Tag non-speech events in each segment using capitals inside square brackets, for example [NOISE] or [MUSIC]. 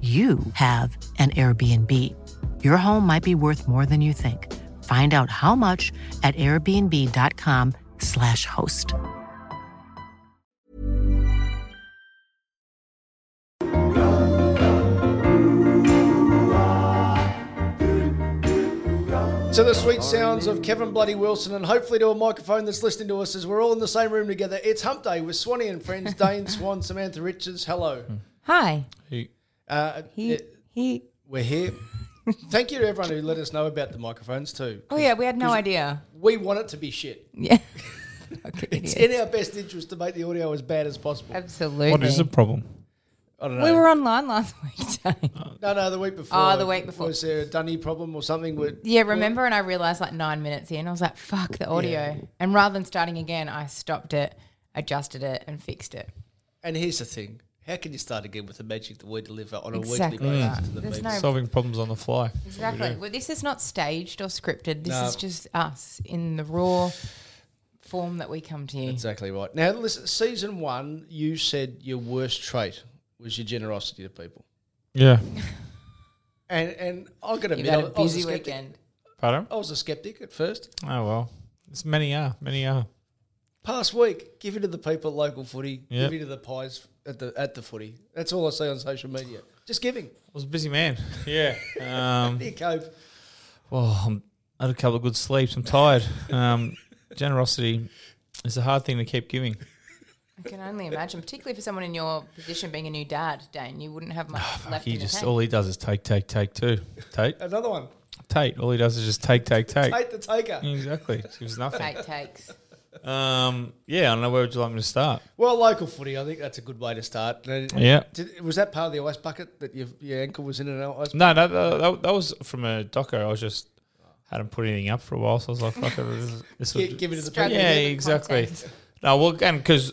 you have an Airbnb. Your home might be worth more than you think. Find out how much at airbnb.com/slash host. To the sweet sounds of Kevin Bloody Wilson, and hopefully to a microphone that's listening to us as we're all in the same room together. It's Hump Day with Swanee and friends, [LAUGHS] Dane Swan, Samantha Richards. Hello. Hi. Uh, He it- he. we're here. Thank you to everyone who let us know about the microphones too. Oh yeah, we had no idea. We want it to be shit. [LAUGHS] Yeah. [LAUGHS] okay, It's idiots. in our best interest to make the audio as bad as possible. Absolutely. What is the problem? I don't know. We were online last [LAUGHS] week. Dave. no, no, the week before. Oh, the week before. Was there a dunny problem or something? With, yeah, remember? And I realized like nine minutes in, I was like, "Fuck the audio!" And rather than starting again, I stopped it, adjusted it, and fixed it. And here's the thing: how can you start again with the magic that we deliver on a Exactly weekly right. basis mm. to the There's people? no- Solving problems on the fly. Exactly. Well, this is not staged or scripted. This No. is just us in the raw form that we come to you. Exactly right. Now, listen, season one, you said your worst trait was your generosity to people, Yeah. [LAUGHS] and and I got to You've admit, had I, a I was a busy weekend. Pardon? I was a skeptic at first. Oh well. It's many are. Many are. Past week, give it to the people at local footy, Yep. give it to the pies at the at the footy. That's all I see on social media. Just giving. I was a busy man. [LAUGHS] Yeah. Um, Here, cope. well, I'm, I had a couple of good sleeps. I'm tired. Um, generosity is a hard thing to keep giving. I can only imagine, particularly for someone in your position being a new dad, Dane, you wouldn't have much left He in the just tank. all he does is take, take, take too. Tate, Another one. Tate. All he does is just take, take, take. Take the taker. Exactly. Gives nothing. Take takes. Um, yeah. I don't know where would you like me to start. Well, local footy, I think that's a good way to start. Yeah. Did, was that part of the ice bucket that your, your ankle was in an ice No, no, that, that, that was from a doco. I was just hadn't put anything up for a while, so I was like, "Fuck it, this, this will Give, give it to the Struggle people. yeah, exactly. content. [LAUGHS] No, well, and because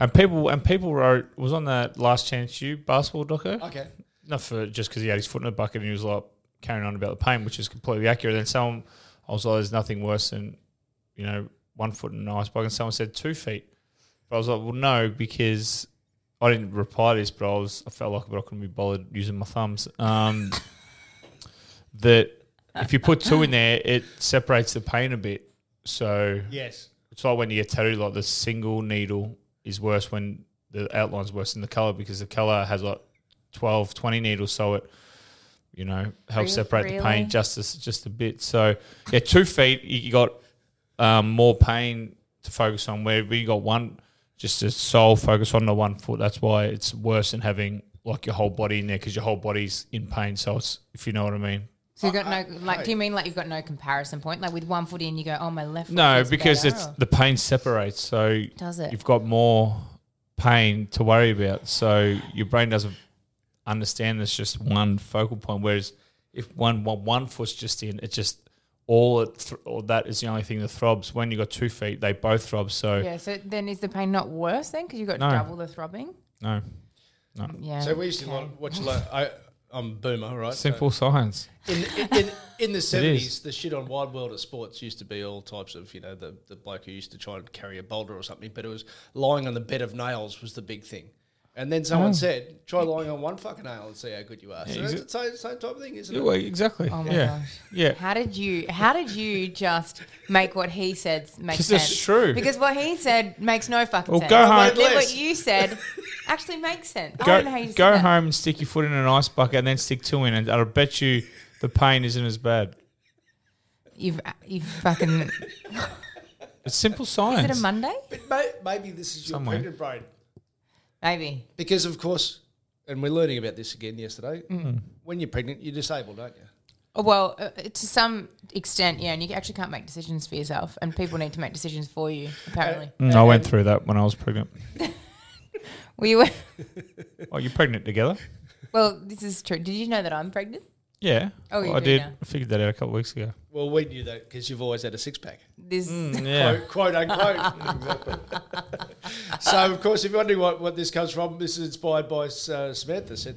and people and people wrote was on that last chance you basketball doco. Okay. Not for just because he had his foot in a bucket and he was like carrying on about the pain, which is completely accurate. Then someone I was like, "There's nothing worse than you know one foot in an ice bucket." And someone said two feet, but I was like, "Well, no," because I didn't reply to this, but I was I felt like but I couldn't be bothered using my thumbs. Um, [LAUGHS] that if you put two in there, it separates the pain a bit. So Yes. it's like when you get tattooed, like the single needle is worse when the outline's worse than the color because the color has like 12, 20 needles, so it you know helps Really? separate the Really? pain just a, just a bit. So yeah, two feet you you got um, more pain to focus on. Where we got one, just a sole focus on the one foot. That's why it's worse than having like your whole body in there because your whole body's in pain. So it's if you know what I mean. So you got no like? Do you mean like you've got no comparison point? Like with one foot in, you go, "Oh, my left." Foot No, feels because better," it's or- the pain separates. So Does it? You've got more pain to worry about. So your brain doesn't understand there's just one focal point. Whereas if one one, one foot's just in, it just all it th- or that is the only thing that throbs. When you got two feet, they both throb. So yeah. So then is the pain not worse then because you got No. double the throbbing? no, No. Mm, yeah. So we used to okay. like, watch a lot. I, I'm boomer, right? So simple science. in, in, in, in the [LAUGHS] 70s, the shit on Wide World of Sports used to be all types of, you know, the, the bloke who used to try and carry a boulder or something, but it was lying on the bed of nails was the big thing. And then Oh. someone said, try lying on one fucking nail and see how good you are. So Yeah, that's exa- the same, same type of thing, isn't Yeah, it? well, exactly. Oh my yeah. gosh. Yeah. How did you? How did you just make what he said make 'Cause sense? it's true. Because what he said makes no fucking Well, sense. go But home- Then Less. what you said [LAUGHS] actually makes sense. I Go, don't know how you said go that. home and stick your foot in an ice bucket and then stick two in, and I'll bet you the pain isn't as bad. You've you fucking. It's simple science. Is science. it a Monday? But may- maybe this is your Somewhere. pregnant brain. Maybe. Because, of course, and we're learning about this again yesterday, Mm. when you're pregnant, you're disabled, aren't you? Oh, Well, uh, to some extent, yeah, and you actually can't make decisions for yourself, and people need to make decisions for you. Apparently, Mm, I went through that when I was pregnant. [LAUGHS] were you? Oh, you're pregnant together? Well, this is true. Did you know that I'm pregnant? Yeah. Oh, you I do did. now. I figured that out a couple of weeks ago. Well, we knew that because you've always had a six pack. This Mm, [LAUGHS] Yeah. Quote, quote unquote. [LAUGHS] so, of course, if you're wondering what, what this comes from, this is inspired by uh, Samantha. Said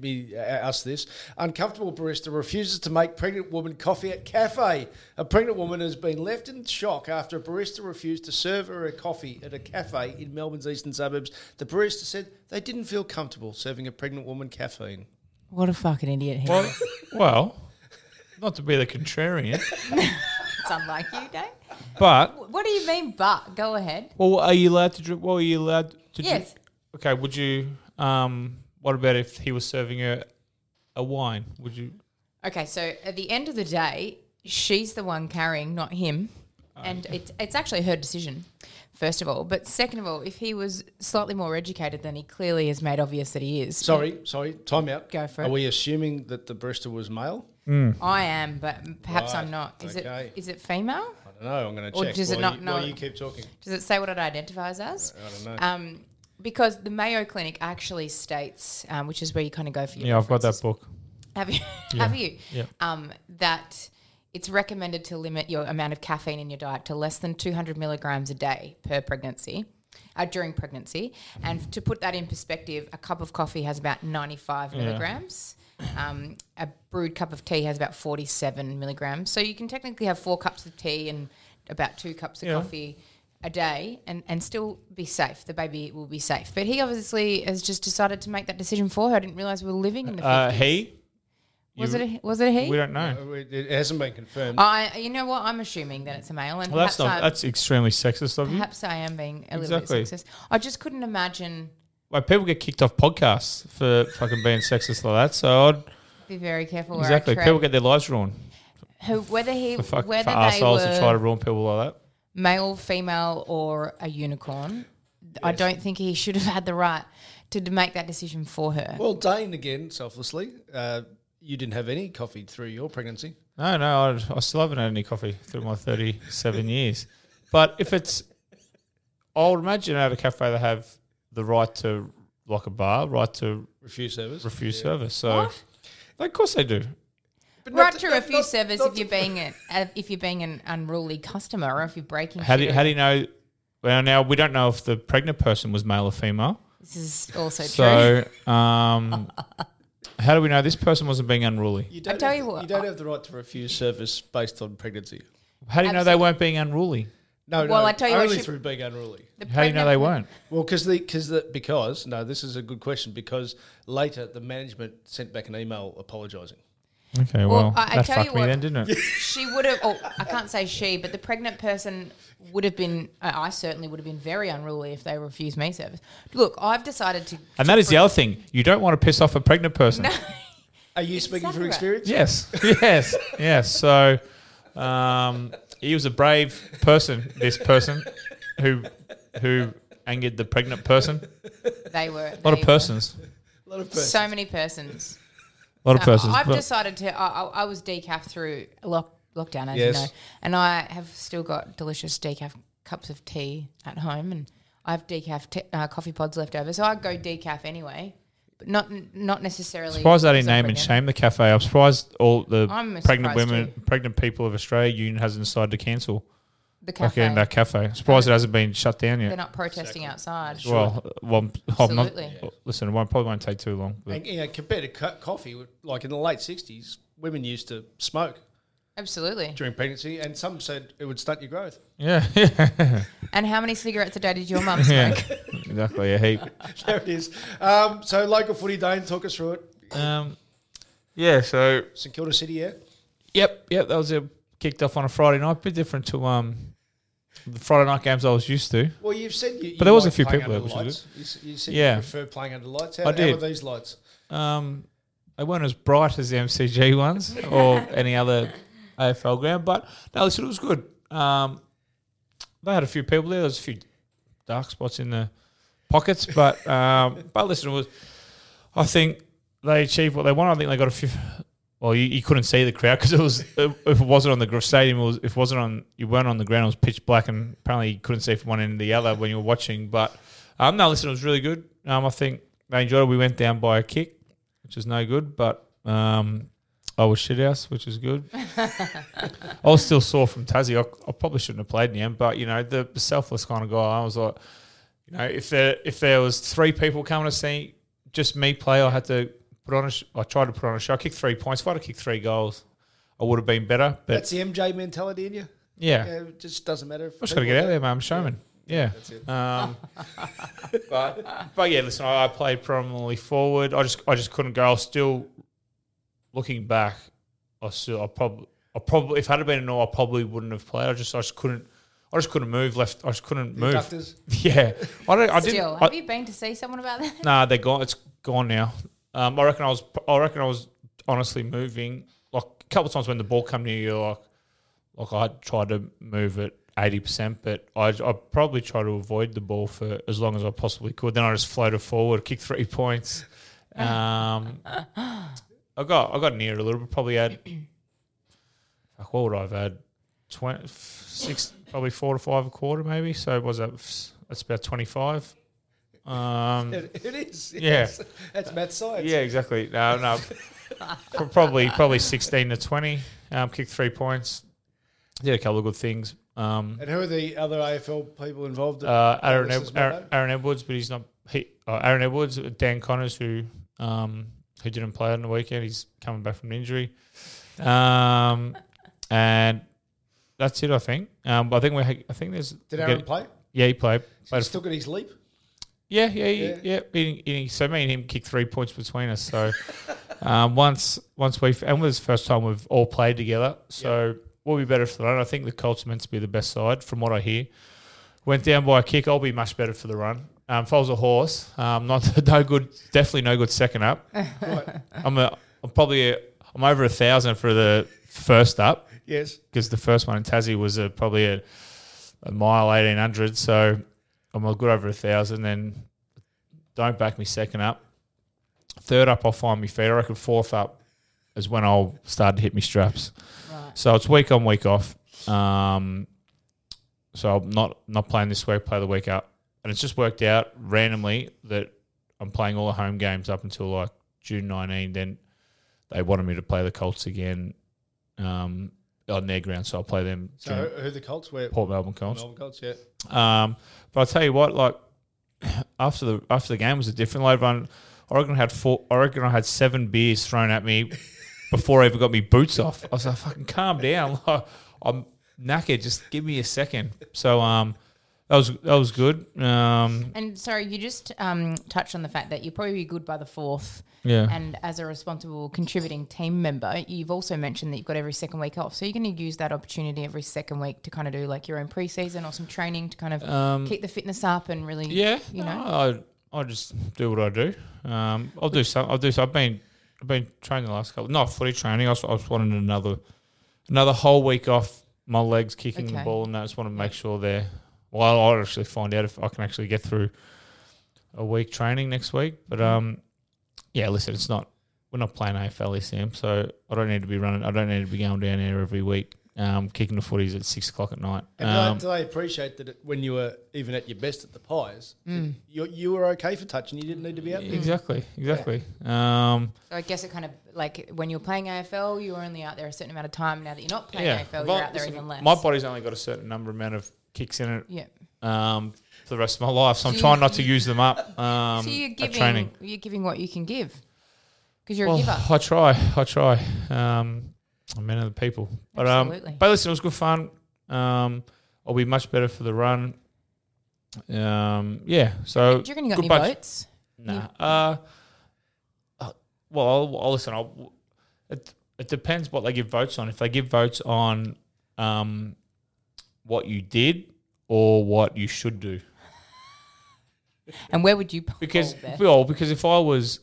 me uh, asked this. Uncomfortable barista refuses to make pregnant woman coffee at cafe. A pregnant woman has been left in shock after a barista refused to serve her a coffee at a cafe in Melbourne's eastern suburbs. The barista said they didn't feel comfortable serving a pregnant woman caffeine. What a fucking idiot he Well, is. [LAUGHS] well, not to be the contrarian, It's unlike you, Dave. but What do you mean? But go ahead. well, are you allowed to drink? Well, are you allowed to? drink- Yes. Okay. Would you? Um. What about if he was serving her a wine? Would you? Okay, so at the end of the day, she's the one carrying, not him, and it's it's actually her decision. First of all, but second of all, if he was slightly more educated than he clearly has made obvious that he is, Sorry, sorry, time out. Go for Are it. we assuming that the barista was male? I am, but perhaps Right, I'm not. Is okay. it is it female? I don't know. I'm going to Or check. does it while not you, while know- you keep talking. Does it say what it identifies as? I don't know. Um, because the Mayo Clinic actually states, um, which is where you kind of go for your Yeah, I've got that references. book. Have you? [LAUGHS] Have you? Yeah. Um, that it's recommended to limit your amount of caffeine in your diet to less than 200 milligrams a day per pregnancy, uh, during pregnancy. And to put that in perspective, a cup of coffee has about 95 milligrams. Um, a brewed cup of tea has about 47 milligrams. So you can technically have four cups of tea and about two cups of Yeah. coffee a day and, and still be safe. The baby will be safe. But he obviously has just decided to make that decision for her. I didn't realize we were living in the 50s. Uh, he? Was it a, was it a he? We don't know. It it hasn't been confirmed. I, you know what? I'm assuming that it's a male, and Well, that's perhaps, not. I, That's extremely sexist of you. perhaps I am being a Exactly. little bit sexist. I just couldn't imagine. Like people get kicked off podcasts for fucking being sexist like that. So I'd Be very careful. Where exactly I tread. people get their lives ruined Who, whether he, for fuck, whether for they assholes were to try to ruin people like that. male, female, or a unicorn, I don't think he should have had the right to d- make that decision for her. well, Dane, again, selflessly, uh, you didn't have any coffee through your pregnancy. No, no, I, I still haven't had any coffee through my 37 years. But if it's, I would imagine at a cafe they have the right to, like a bar, right to Refuse service. refuse service. So, of course they do. But right not to refuse not- service not if you're being an, uh, if you're being an unruly customer or if you're breaking. How do you, shit. how do you know? Well, now we don't know if the pregnant person was male or female. This is also true. So, um, [LAUGHS] how do we know this person wasn't being unruly? You don't tell have you the- what, you don't I- have the right to refuse service based on pregnancy. How do you know they Absolutely. weren't being unruly? No, Well, no, I tell you what, only she- through being unruly. The How do you know pregnant they weren't? Well, because the because the because no, this is a good question because later the management sent back an email apologising. Okay, Well, well, I- I that tell you fucked me what- then, didn't it? [LAUGHS] She would have. Oh, I can't say she, but the pregnant person would have been. I I certainly would have been very unruly if they refused me service. Look, I've decided to. And that is the other thing. You don't want to piss off a pregnant person. Are you speaking from experience? Yes, yes, yes. So um, he was a brave person. This person who who angered the pregnant person. They were A lot of persons. A lot of persons. So many persons. A lot of persons. I've decided to. I, I, I was decaf through lock, lockdown, as Yes. you know, and I have still got delicious decaf cups of tea at home, and I have decaf t- uh, coffee pods left over, so I go decaf anyway, but not not necessarily. surprised they because didn't I'm name and shame the cafe. I'm surprised all the I'm pregnant women, too. pregnant people of Australia union hasn't decided to cancel The cafe. fucking that cafe. Surprised it hasn't been shut down yet. They're not protesting outside. Well, well, I'm- I'm not. Absolutely. Listen, it won't, probably won't take too long. but- And, you know, compared to co- coffee, like in the late '60s, women used to smoke Absolutely. during pregnancy, and some said it would stunt your growth. yeah, yeah, [LAUGHS] And how many cigarettes a day did your mum smoke? yeah. [LAUGHS] exactly a heap. [LAUGHS] there it is. Um, so local footy, Dane, talk us through it. Um, yeah, so St Kilda City, yeah. Yep, yep. That was a kicked off on a Friday night. bit different to um the Friday night games I was used to. Well, you've said you. But there was a few playing people under there, which lights. is You, you said Yeah. you prefer playing under lights. How, I how did. are these lights? Um, they weren't as bright as the MCG ones or [LAUGHS] any other AFL ground, but no, listen, it was good. Um, they had a few people there. There was a few dark spots in the pockets, but um, [LAUGHS] but listen, it was. I think they achieved what they wanted. I think they got a few. Well, you, you couldn't see the crowd because it was if it wasn't on the stadium, it was if it wasn't on you weren't on the ground. It was pitch black, and apparently you couldn't see from one end to the other when you were watching. But um, no, listen, it was really good. Um, I think they enjoyed it. We went down by a kick, which is no good, but um, I was shit house, which is good. [LAUGHS] I was still sore from Tassie. I, I probably shouldn't have played in the end, but you know the, the selfless kind of guy. I was like, you know, if there if there was three people coming to see just me play, I had to put on a. Sh- I tried to put on a show. I kicked three points. If I'd have kicked three goals, I would have been better. But That's the MJ mentality in you. yeah, Yeah, it just doesn't matter. If I just got to get out there, man. I'm a showman. Yeah. That's it. Um, [LAUGHS] but but yeah, listen, I, I played prominently forward. I just I just couldn't go. I was still looking back. I still I probably I probably if it had been a no, I probably wouldn't have played. I just I just couldn't. I just couldn't move left. I just couldn't move. Doctors. [LAUGHS] Yeah, I don't. I didn't. Still, I- have you been to see someone about that? Nah, they're gone. It's gone now. Um, I reckon I was. I reckon I was honestly moving like a couple of times when the ball come near you. Like, like I tried to move it eighty percent, but I I probably try to avoid the ball for as long as I possibly could. Then I just floated forward, kicked three [LAUGHS] points. Um, I got I got near a little bit. Probably had. Fuck, what would I have had? 20, six, probably four to five a quarter, maybe. So was that? That's about twenty five. Um, It, it is. Yeah. yes. That's math science. yeah, exactly. No, no, probably probably sixteen to twenty. Um, kicked three points. Did a couple of good things. Um, And who are the other AFL people involved? uh, Aaron, Ed- Aaron, Aaron Edwards, but he's not. He, uh, Aaron Edwards, Dan Connors, who um, who didn't play on the weekend. He's coming back from an injury. Um, and that's it. I think. Um, I think we. I think there's. Did Aaron play? Yeah, he played. Played still got his leap. Yeah, yeah, yeah. Yeah. yeah. So me and him kicked three points between us. So um, once, once we and it was the first time we've all played together. So we'll be better for the run. I think the Colts are meant to be the best side, from what I hear. Went down by a kick. I'll be much better for the run. Um, if I was a horse, um, not [LAUGHS] no good. Definitely no good second up. [LAUGHS] I'm a. I'm probably. A, I'm over a thousand for the first up Yes. because the first one in Tassie was a, probably a, a mile eighteen hundred. So I'm a good over a thousand. Then don't back me second up. Third up, I'll find me feet. I reckon fourth up is when I'll start to hit me straps. Right. So it's week on, week off. Um, so I'm not not playing this week. Play the week up, and it's just worked out randomly that I'm playing all the home games up until like June 19. Then they wanted me to play the Colts again um, on their ground, so I'll play them. So who, the Colts? Where Port Melbourne Colts. Melbourne Colts, yeah. Um, but I'll tell you what, like [COUGHS] after the after the game was a different. load reckon I had four. I reckon I had seven beers thrown at me [LAUGHS] before I even got my boots off. I was like, "Fucking calm down! [LAUGHS] Like, I'm knackered. Just give me a second. So um, that was that was good. Um, And sorry, you just um, touched on the fact that you'll probably be good by the fourth. yeah. And as a responsible contributing team member, you've also mentioned that you've got every second week off. So you're going to use that opportunity every second week to kind of do like your own preseason or some training to kind of Um, keep the fitness up and really, Yeah, you know. no, I I just do what I do. Um, I'll do some. I'll do. Some. I've been I've been training the last couple. Not footy training. I was, I was wanting another another whole week off my legs kicking the ball, and I just want to make sure they're. Well, I'll actually find out if I can actually get through a week training next week. But um, yeah, listen, it's not. We're not playing AFL ECM, so I don't need to be running. I don't need to be going down there every week, um, kicking the footies at six o'clock at night. And Um, do, they, appreciate that it, when you were even at your best at the Pies, Mm. you, you were okay for touch and you didn't need to be out there? exactly, exactly. Um, So I guess it kind of like when you're playing AFL, you were only out there a certain amount of time. Now that you're not playing AFL, you're out there listen, even less. My body's only got a certain number amount of kicks in it yeah. um, for the rest of my life, so I'm trying not to use them up [LAUGHS] um, so you're giving, training. you're giving what you can give because you're Well, a giver. I try, I try. Um, I'm men of the people, but um, Absolutely. but listen, it was good fun. Um, I'll be much better for the run. Um, yeah. So Do you reckon you got any bunch- votes? Nah. Uh, uh, well, I'll, I'll listen. I'll, it it depends what they give votes on. If they give votes on um, what you did or what you should do, And where would you poll because Beth? well, because if I was,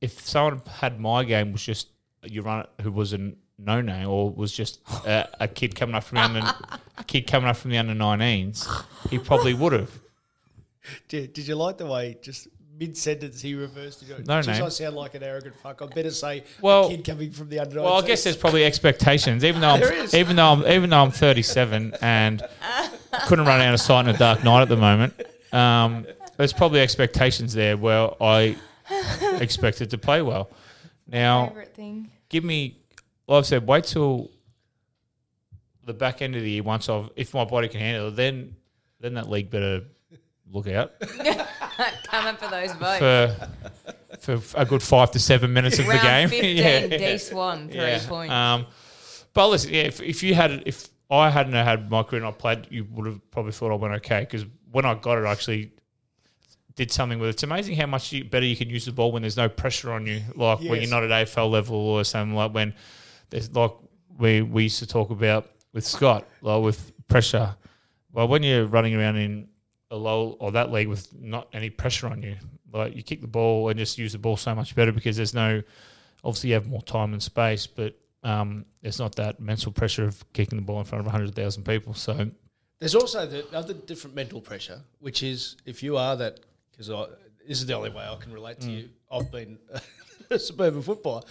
if someone had my game was just you run it who was a no name or was just a, a kid coming up from the under a kid coming up from the under 19s, he probably would have. Did, did you like the way just mid sentence he reversed it? No, Geez, no. I sound like an arrogant fuck. I better say Well- a kid coming from the under. Well, I guess there's probably expectations. Even though [LAUGHS] I'm, is. even though I'm even though I'm 37 and couldn't run out of sight in a dark night at the moment, um, there's probably expectations there where I expected to play well. Now, favorite thing. give me, Well, I've said, wait till the back end of the year. Once I've, if my body can handle it, then then that league better look out [LAUGHS] Coming for those votes. for for a good five to seven minutes of the game. Round [LAUGHS] 15, Yeah. D Swan, three points. Um, but listen, yeah, if, if you had, if I hadn't had my career and I played, you would have probably thought I went okay because when I got it, I actually did something with it. It's amazing how much you, better you can use the ball when there's no pressure on you, like when you're not at AFL level or something like when there's like we we used to talk about with Scott, like with pressure. Well, when you're running around in a low or that league with not any pressure on you, like you kick the ball and just use the ball so much better because there's no obviously you have more time and space, but um, it's not that mental pressure of kicking the ball in front of 100,000 people. So, There's also the other different mental pressure, which is if you are that, because this is the only way I can relate to Mm. you. I've been [LAUGHS] a suburban footballer.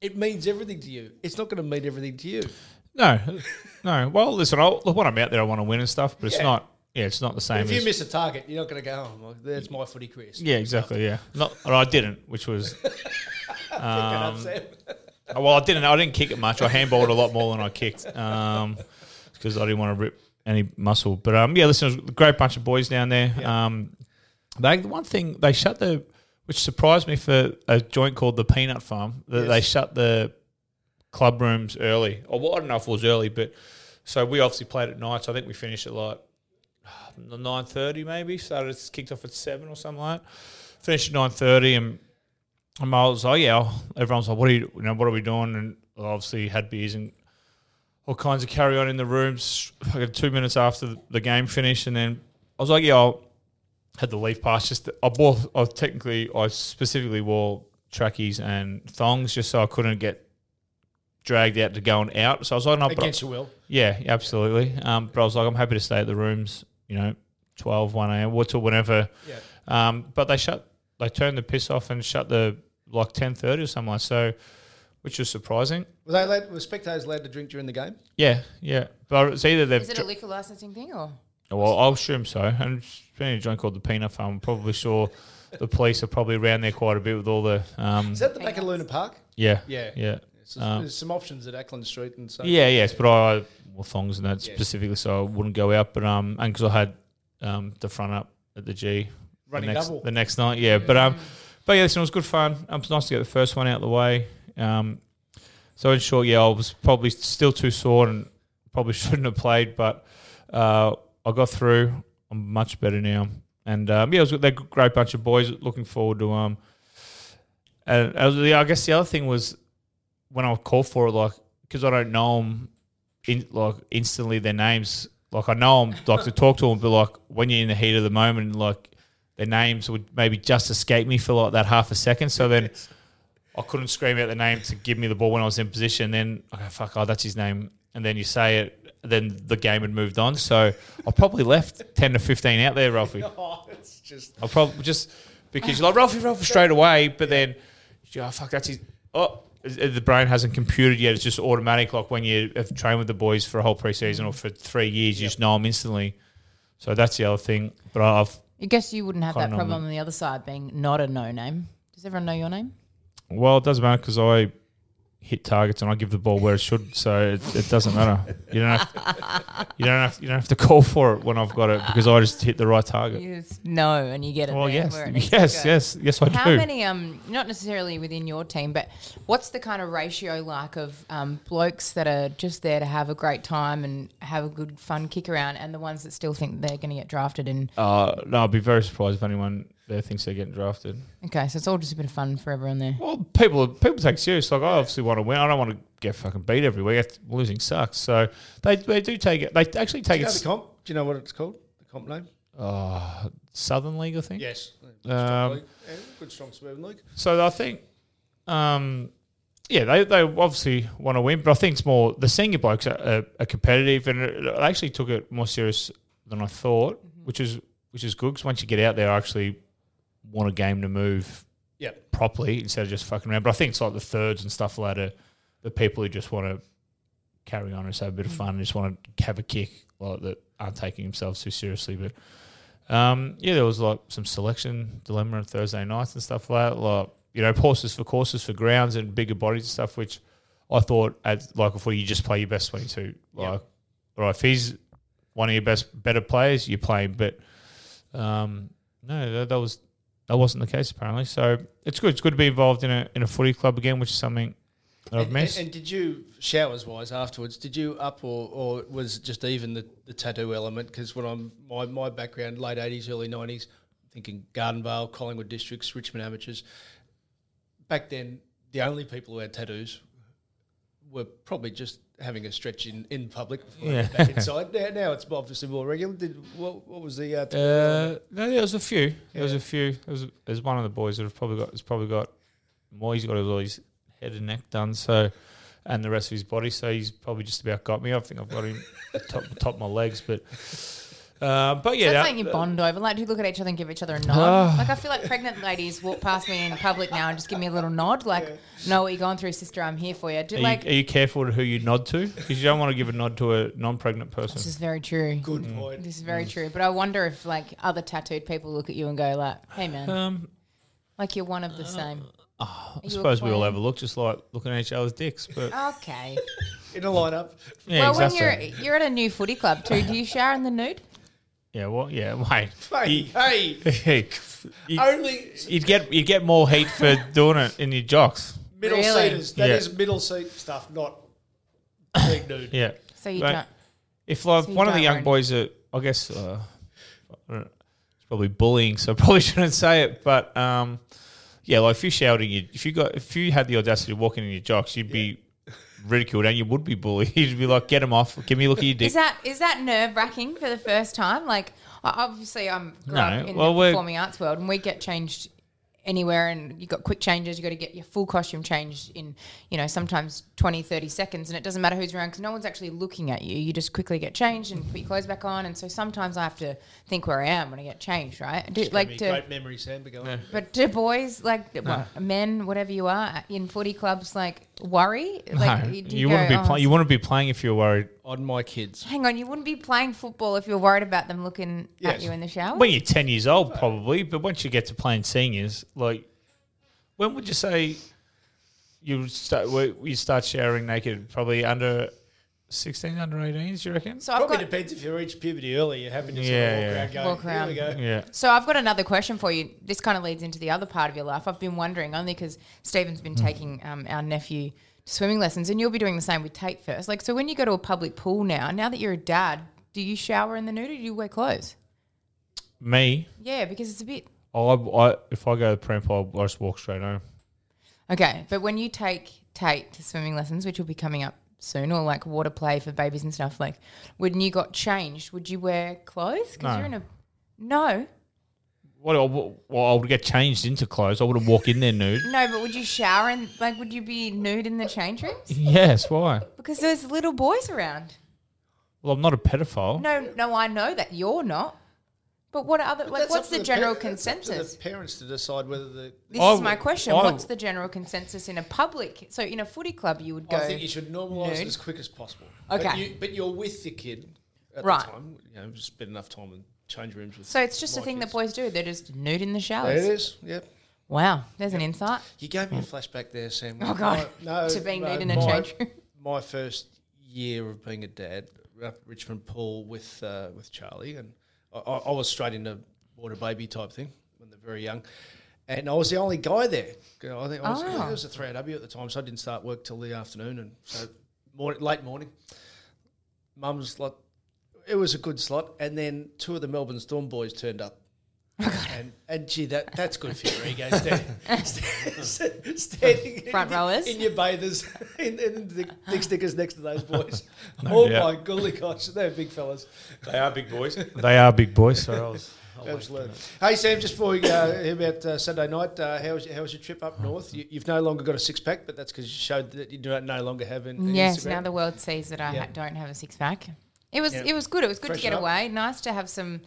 It means everything to you. It's not going to mean everything to you. no, no. Well, listen, I'll, look, when I'm out there, I want to win and stuff, but it's not, yeah, it's not the same If you as. miss a target, you're not going to go, oh, well, that's my footy career. yeah, exactly. Yeah, not. Or I didn't, which was. [LAUGHS] Up, Oh, well, I didn't. I didn't kick it much. I handballed a lot more than I kicked, because I didn't want to rip any muscle. But um, yeah, listen, it was a great bunch of boys down there. Um, they the one thing they shut the, which surprised me for a joint called the Peanut Farm. That they shut the club rooms early. Or well, I don't know if it was early, but so we obviously played at night. So I think we finished at like [SIGHS] nine thirty, maybe. Started kicked off at seven or something like that. Finished at nine thirty, and and I was like, yeah. Everyone's like, what are you, you know, what are we doing? And I obviously had beers and all kinds of carry on in the rooms. Like two minutes after the game finished, and then I was like, yeah, I had the leave pass. Just I wore, I technically, I specifically wore trackies and thongs just so I couldn't get dragged out to going out. So I was like, no, Against your will. yeah, absolutely. Um, but I was like, I'm happy to stay at the rooms, you know, 12, 1 a.m. or till whenever. Yeah. Um, but they shut, they turned the piss off and shut the like 10:30 or something like so, which was surprising. Were they allowed, were spectators allowed to drink during the game? Yeah, yeah. But it's either they've. Is it a liquor licensing thing or? well, I'll assume so. And being a joint called the Peanut Farm, I'm probably sure the police are probably around there quite a bit with all the. Um, Is that the back of Luna Park? yeah, Yeah. yeah. So Um, there's some options at Acland Street and so. Yeah, yes, but I wore thongs and that Yeah. specifically, so I wouldn't go out. But um, and because I had um the front up at the G, Running the next, double. the next night. Yeah, but um, but yeah, listen, it was good fun. Um, it was nice to get the first one out of the way. Um, so in short, yeah, I was probably still too sore and probably [LAUGHS] shouldn't have played, but uh, I got through. I'm much better now, and um, yeah, it was they're a great bunch of boys. Looking forward to um, and I, was, yeah, I guess the other thing was when I called for it, like because I don't know them, in, like instantly their names. Like I know them, like to talk to them, but like when you're in the heat of the moment, like their names would maybe just escape me for like that half a second. So then I couldn't scream out the name to give me the ball when I was in position. Then okay, fuck, oh, that's his name, and then you say it. Then the game had moved on, so I probably left ten to fifteen out there, Ralphie. [LAUGHS] Oh, it's just. I probably just because you're like Ralphie, Ralphie straight away, but then you go, oh, fuck, that's his. Oh, the brain hasn't computed yet. It's just automatic. Like when you have trained with the boys for a whole preseason or mm. for three years, you just know them instantly. So that's the other thing. But I've I guess you wouldn't have that problem on the other side being not a no name. Does everyone know your name? well, it doesn't matter because I hit targets and I give the ball where it should, so it, it doesn't matter. You don't have to, you don't have you don't have to call for it when I've got it because I just hit the right target. You just know and you get it. Well, yes, where it yes, yes, yes, I How do. How many, um, not necessarily within your team, but what's the kind of ratio like of um, blokes that are just there to have a great time and have a good fun kick around, and the ones that still think they're going to get drafted? And Uh, no, I'd be very surprised if anyone there thinks they're getting drafted. okay, so it's all just a bit of fun for everyone there. Well, people people take it serious. Like I obviously want to win. I don't want to get fucking beat every week. That's- Losing sucks. So they they do take it. They actually Do take you know it. the comp? Do you know what it's called? The comp name? Uh, Southern League, I think. Yes. Um, league. Yeah, good, strong suburban league. So I think, um, yeah, they, they obviously want to win, but I think it's more the senior blokes are, are, are competitive, and it- I actually took it more serious than I thought, which is which is good because once you get out there, I actually want a game to move Yep. properly instead of just fucking around. But I think it's like the thirds and stuff like that, the people who just want to carry on and just have a bit of fun and just want to have a kick, like that aren't taking themselves too seriously. But um, yeah, there was like some selection dilemma on Thursday nights and stuff like that. Like you know, horses for courses for grounds and bigger bodies and stuff, which I thought at like before you just play your best twenty two. Like, all right, if he's one of your best better players, you play. him. But um, no, that, that was that wasn't the case apparently. So it's good. It's good to be involved in a in a footy club again, which is something that I've And, missed. and, and did you showers wise afterwards? Did you up or, or was it just even the, the tattoo element? Because when I'm my, my background late eighties, early nineties, thinking Gardenvale, Collingwood districts, Richmond amateurs. Back then, the only people who had tattoos were probably just having a stretch in, in public before Yeah. back inside. [LAUGHS] Now, now it's obviously more regular. Did what, what was the uh, Uh, no, there was a few. There was a few. There was, there's one of the boys that have probably got. Has probably got more. He's got all his head and neck done. So, and the rest of his body. So he's probably just about got me. I think I've got him top top of my legs. But, uh, but yeah, so that's that- something you bond over. Like, do you look at each other and give each other a nod? Ah. like, I feel like pregnant ladies walk past me in public now and just give me a little nod. Like, know what you're going through, sister. I'm here for you. Do Are, like you, are you careful to who you nod to? Because you don't want to give a nod to a non-pregnant person. this is very true. Good Mm. point. This is very true. But I wonder if like other tattooed people look at you and go like, "Hey man, Um, like you're one of the same." I suppose we all clan? have a look, just like looking at each other's dicks. But Okay. [LAUGHS] In a lineup. yeah, well, exactly. when you're you're at a new footy club too, do you shower in the nude? Yeah, well, yeah, [LAUGHS] wait. Hey, hey, Hey, you, only you'd get you get more heat for [LAUGHS] doing it in your jocks. middle Really? seaters. That Yeah. is middle seat stuff, not big nude. Yeah. So you Right. don't. If like So you one of the don't young run- boys that I guess uh, I don't know, it's probably bullying, so I [LAUGHS] probably shouldn't say it, but um, yeah, like if you showered in your, if you got if you had the audacity of walking in your jocks, you'd be ridiculed and you would be bullied. [LAUGHS] You'd be like, get him off, give me a look at your dick. Is that is that nerve wracking for the first time? Like, obviously, I'm grew No, up in well, the we're- performing arts world, and we get changed anywhere and you've got quick changes you've got to get your full costume changed in you know sometimes 20 30 seconds and it doesn't matter who's around because no one's actually looking at you you just quickly get changed and put your clothes back on and so sometimes i have to think where i am when i get changed right do, like Great memory, Sam. But go on. but do boys like what, men whatever you are in footy clubs like worry like no, do you, go, wouldn't be "Oh, playing. You wouldn't be playing if you were worried. On my kids. hang on you wouldn't be playing football if you're worried about them looking at you in the shower When you're ten years old, probably, but once you get to playing seniors, like when would you say you start? where You start showering naked, probably under sixteen, under 18s, You reckon? so i've Probably got depends if you reach puberty early. You're having to sort Yeah, of walk yeah. around going, Walk around. here we go. Yeah. So I've got another question for you. This kind of leads into the other part of your life. I've been wondering only because Stephen's been taking um, our nephew to swimming lessons, and you'll be doing the same with Tate first. Like, so when you go to a public pool now, now that you're a dad, do you shower in the nude or do you wear clothes? Me, Yeah, because it's a bit I, I if I go to the prem, I'll I'll just walk straight home. okay. But when you take Tate to swimming lessons, which will be coming up soon, or like water play for babies and stuff, like when you got changed, would you wear clothes? Because No. you're in a no, What? I- Well, I would get changed into clothes. I wouldn't walk in there nude. no. But would you shower and like would you be nude in the change rooms? Yes. Why? Because there's little boys around. Well, I'm not a pedophile. No, no, I know that you're not. But what other But like? What's up to the general par- that's up to consensus? the parents to decide whether the. This I is my question. I What's the general consensus in a public? So in a footy club, you would go. I think you should normalise it as quick as possible. Okay. But, you, but you're with your kid at Right. the time. You know, just spend enough time in change rooms with. so it's just a my thing that boys do. They're just nude in the There showers. it is. Yep. Wow, there's an insight. You gave me a flashback there, Sam. Oh, God. My- no, [LAUGHS] To being no, neat in a change room. My first year of being a dad, up at Richmond Pool with uh, with Charlie, and I, I I was straight into water baby type thing when they're very young, and I was the only guy there. I think I was, Oh. it was a three AW at the time, so I didn't start work till the afternoon, and so morning, late morning. Mum's like, it was a good slot, and then two of the Melbourne Storm boys turned up. And, and gee, that, that's good for your ego. Standing, standing Front in, rowers. in your bathers, in, in the dick stickers next to those boys. [LAUGHS] oh doubt. my golly gosh, they're big fellas. They are big boys. [LAUGHS] they are big boys. So I was. Absolutely. Hey Sam, just before we go hear about uh, Saturday night, uh, how was how was your trip up north? You, you've no longer got a six pack, but that's because you showed that you do not no longer have an, an Yes, Instagram. now the world sees that I Yeah. ha- don't have a six pack. It was Yeah. it was good. It was good to get up. away. Nice to have some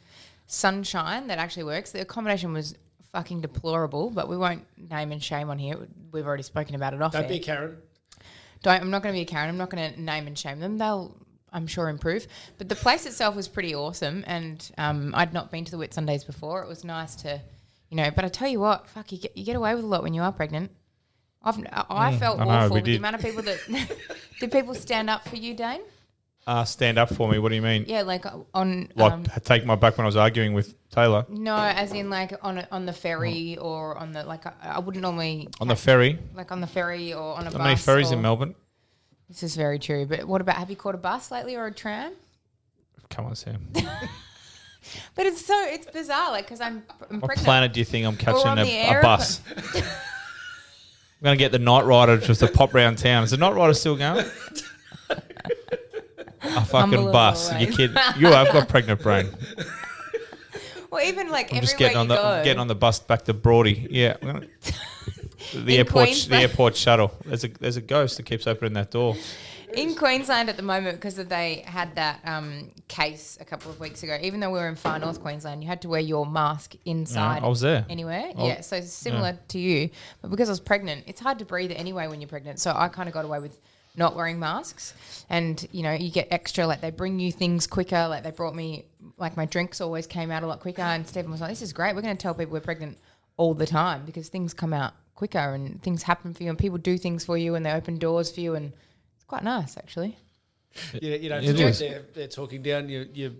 sunshine that actually works. The accommodation was fucking deplorable, but we won't name and shame on here. We've already spoken about it off Don't air. be a Karen. Don't. I'm not going to be a Karen. I'm not going to name and shame them. They'll, I'm sure, improve. But the place itself was pretty awesome, and um, I'd not been to the Whitsundays before. It was nice to, you know. But I tell you what, fuck, you get you get away with a lot when you are pregnant. I've, I felt I know, awful we with the amount of people that [LAUGHS] did people stand up for you, Dane? Uh, stand up for me. What do you mean? Yeah, like uh, on Like um, take my back when I was arguing with Taylor no, as in like on a, on the ferry or on the like I, I wouldn't normally on the ferry. like on the ferry or on a How bus. many ferries or- in Melbourne? This is very true. But what about have you caught a bus lately or a tram? Come on, Sam. [LAUGHS] But it's so it's bizarre, like because I'm, I'm What pregnant. planet do you think I'm catching a, a bus? [LAUGHS] [LAUGHS] I'm going to get the night rider just to pop round town. Is the night rider still going? A fucking bus. You kid? You have got pregnant brain. [LAUGHS] Well, even like I'm just getting on the I'm getting on the bus back to Broady. Yeah. [LAUGHS] The In airport, the Queensland. airport shuttle. There's a there's a ghost that keeps opening that door. in Queensland at the moment because they had that um, case a couple of weeks ago. Even though we were in far north Queensland, you had to wear your mask inside. I was there. Anywhere, I was- yeah. So similar to you, but because I was pregnant, it's hard to breathe anyway when you're pregnant. So I kind of got away with not wearing masks, and you know you get extra. Like they bring you things quicker. Like they brought me like my drinks always came out a lot quicker. And Stephen was like, "This is great. We're going to tell people we're pregnant all the time because things come out quicker and things happen for you and people do things for you and they open doors for you and it's quite nice actually." You, you don't It feel like they're, they're talking down your, your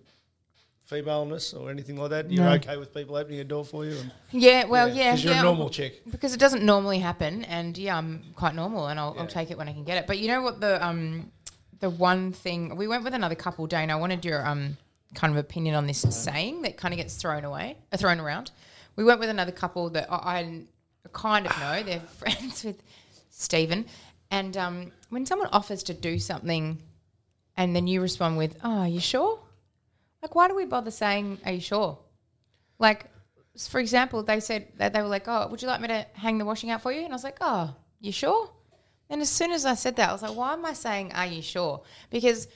femaleness or anything like that. You're No. okay with people opening a door for you. And, Yeah, well, yeah, Because you're yeah, a normal chick. because it doesn't normally happen, and yeah, I'm quite normal, and I'll, I'll take it when I can get it. But you know what the um the one thing we went with another couple, Dane. I wanted your um kind of opinion on this saying that kind of gets thrown away, uh, thrown around. We went with another couple that I, I kind of know. They're [LAUGHS] friends with Stephen, and um, when someone offers to do something, and then you respond with, "Oh, are you sure?" Like, why do we bother saying, "Are you sure?" Like, for example, they said that they were like, "Oh, would you like me to hang the washing out for you?" And I was like, "Oh, you sure?" And as soon as I said that, I was like, "Why am I saying are you sure?" Because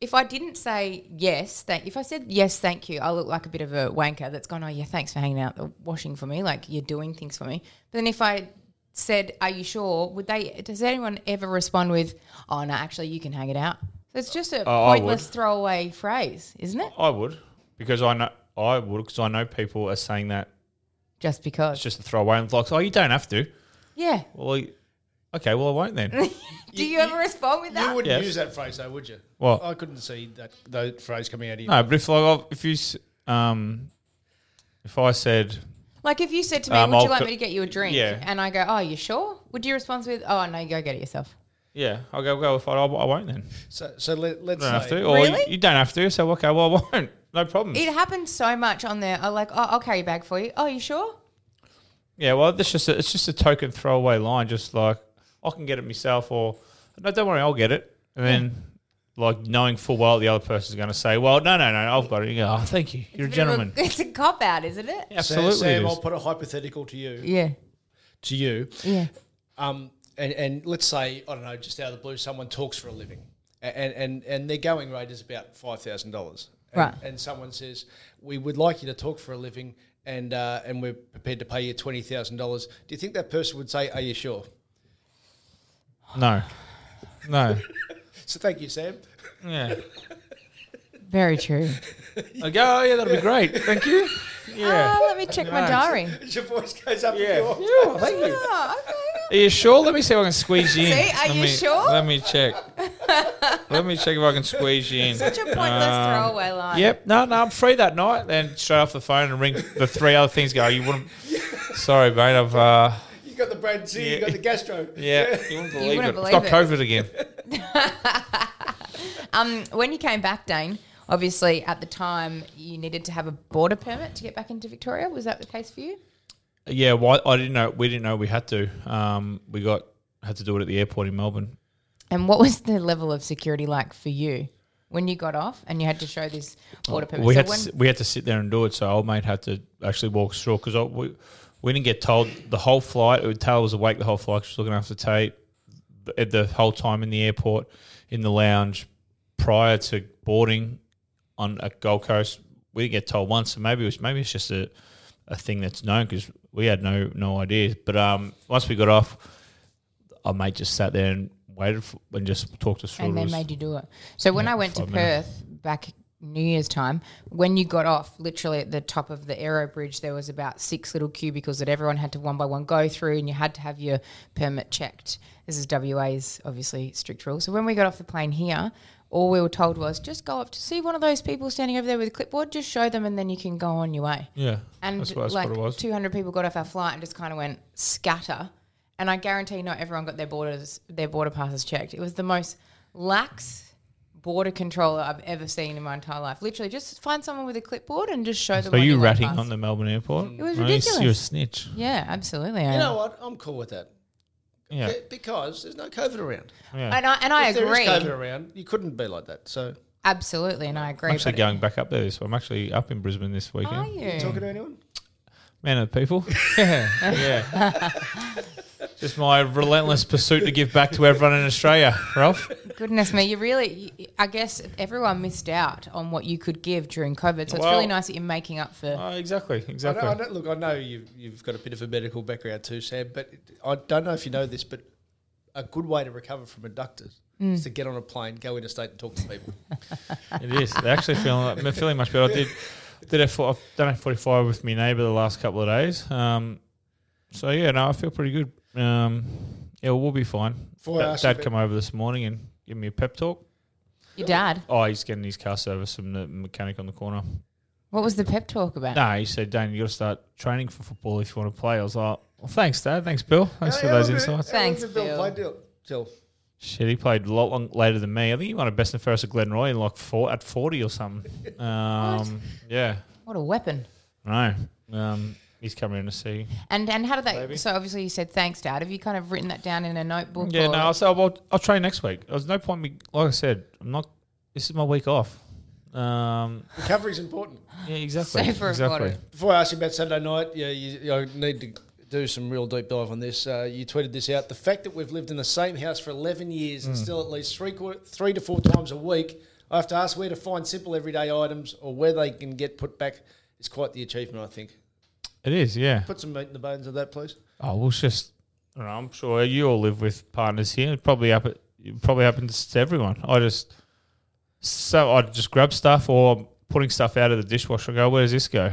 if I didn't say yes, thank. If I said yes, thank you, I look like a bit of a wanker that's gone. Oh yeah, thanks for hanging out the washing for me. Like you're doing things for me. But then if I said, "Are you sure?" Would they? Does anyone ever respond with, "Oh no, actually, you can hang it out"? So it's just a Oh, I would. pointless throwaway phrase, isn't it? I would because I know I would because I know people are saying that Just because. it's just a throwaway and it's like, oh, you don't have to. yeah. Well, you- okay, well, I won't then. [LAUGHS] Do you, ever respond with that? You wouldn't Yes. use that phrase though, would you? What? I couldn't see that, that phrase coming out of you. no, but if like I've- if you s- um if I said Like if you said to me, Um, "Would you I'll like co- me to get you a drink?" Yeah. and I go, "Oh, you sure?" Would you respond with, "Oh, no, you go get it yourself"? Yeah, I'll go go if I, I won't then. So, so let, let's I don't have say to, or Really? you, you don't have to. So okay, well, I won't. No problem. It happens so much on there. I like, "Oh, I'll carry a bag for you." Oh, you sure? Yeah, well, that's just a, it's just a token throwaway line. Just like I can get it myself, or no, don't worry, I'll get it. And then, like knowing full well the other person's going to say, "Well, no, no, no, I've got it." You go, "Oh, thank you, you're a It's bit of gentleman." [LAUGHS] it's a cop out, isn't it? Yeah, Absolutely, Sam, Sam it I'll put a hypothetical to you. Yeah. To you, Yeah. um, and, and let's say I don't know, just out of the blue, someone talks for a living, and and and their going rate is about five thousand dollars. Right. And someone says, "We would like you to talk for a living, and uh, and we're prepared to pay you twenty thousand dollars." Do you think that person would say, "Are you sure?" No, no, [LAUGHS] So thank you, Sam. yeah. Very true. I go, oh yeah, that'll be great. Thank you. Yeah. Ah, let me check my diary. Your voice goes up Yeah. if. Yeah, thank you. Oh, okay. Are you sure? Let me see if I can squeeze you in. See, are Let you me- sure? Let me check. let me check if I can squeeze you in. Such a pointless Um, throwaway line. Yep. No, no, I'm free that night. Then straight off the phone and ring the three other things. Go. You wouldn't. [LAUGHS] Sorry, mate. I've. uh You got the brain C, you Yeah. got the gastro. [LAUGHS] Yeah. You wouldn't believe wouldn't it. It's got believe COVID again. [LAUGHS] Um, when you came back, Dane, obviously at the time you needed to have a border permit to get back into Victoria. Was that the case for you? Yeah. Well, I didn't know. We didn't know we had to. Um, we got had to do it at the airport in Melbourne. And what was the level of security like for you when you got off and you had to show this border permit? We So had to, sit- we had to sit there and do it. So old mate had to actually walk through because we we didn't get told the whole flight. Taylor was awake the whole flight. She was looking after Tate the, the whole time in the airport, in the lounge, prior to boarding on a Gold Coast. We didn't get told once. So maybe it was maybe it's just a, a thing that's known because we had no no idea. But um, once we got off, our mate just sat there and waited for, and just talked us through. and It they made you do it. So when Yeah, I went to minutes. Perth back New Year's time, when you got off, literally at the top of the Aero Bridge, there was about six little cubicles that everyone had to one by one go through, and you had to have your permit checked. This is WA's obviously strict rule. So when we got off the plane here, all we were told was just go up to see one of those people standing over there with a clipboard, just show them, and then you can go on your way. yeah, And that's what, that's like what it was. 200 people got off our flight and just kind of went scatter. And I guarantee not everyone got their borders, their border passes checked. It was the most lax border controller I've ever seen in my entire life. Literally, just find someone with a clipboard and just show them. So on you your ratting pass. on the Melbourne airport? It was you- You're a snitch. Yeah, absolutely. I You am. know what? I'm cool with that. Yeah. Because there's no COVID around. yeah. And I and I if there is agree. COVID around, you couldn't be like that. So, Absolutely, and I agree. I'm actually but- going back up there. So I'm actually up in Brisbane this weekend. Are weekend. you? talking to anyone? Man of the people. [LAUGHS] [LAUGHS] yeah. [LAUGHS] Yeah. Just my relentless pursuit to give back to everyone in Australia, Ralph. Goodness me, you really. you- I guess everyone missed out on what you could give during COVID. So it's really nice that you're making up for. Oh, exactly. I Exactly. know, I know, look, I know you've, you've got a bit of a medical background too, Sam, but I don't know if you know this, but a good way to recover from abductors is to get on a plane, go interstate and talk to people. [LAUGHS] It is. They're actually feeling I'm feeling much better. I did did a for, I've done a 45 with my neighbour the last couple of days. Um, so yeah, no, I feel pretty good. Um, yeah, we'll be fine. Before I Dad, ask you Dad about- come over this morning and give me a pep talk. Your dad. Oh, he's getting his car service from the mechanic on the corner. What was the pep talk about? No, he said, Dane, you got to start training for football if you want to play. I was like, well, thanks, Dad. Thanks, Bill. Thanks for How those long insights. Thanks, Bill. play Till, till Shit, he played a lot long, later than me. I think he won a best and fairest at Glenroy in like four, at 40 or something. [LAUGHS] Um, yeah, What a weapon. I know. Um, he's coming in to see. And and how did that? Maybe. So obviously you said thanks, Dad. Have you kind of written that down in a notebook? Yeah, no, I'll, say, I'll, I'll train next week. There's no point me, like I said, I'm not, this is my week off. Um, is important. yeah, exactly. Super exactly. important. Before I ask you about Saturday night, yeah, you, you need to do some real deep dive on this. Uh, you tweeted this out. The fact that we've lived in the same house for 11 years Hmm. and still at least three, quar- three to four times a week, I have to ask where to find simple everyday items or where they can get put back is quite the achievement, I think. It is, yeah. Put some meat in the bones of that, please. Oh, well, it's just, I don't know, I'm sure you all live with partners here. It probably up, it probably happens to everyone. I just, so I just grab stuff or I'm putting stuff out of the dishwasher and go, where does this go?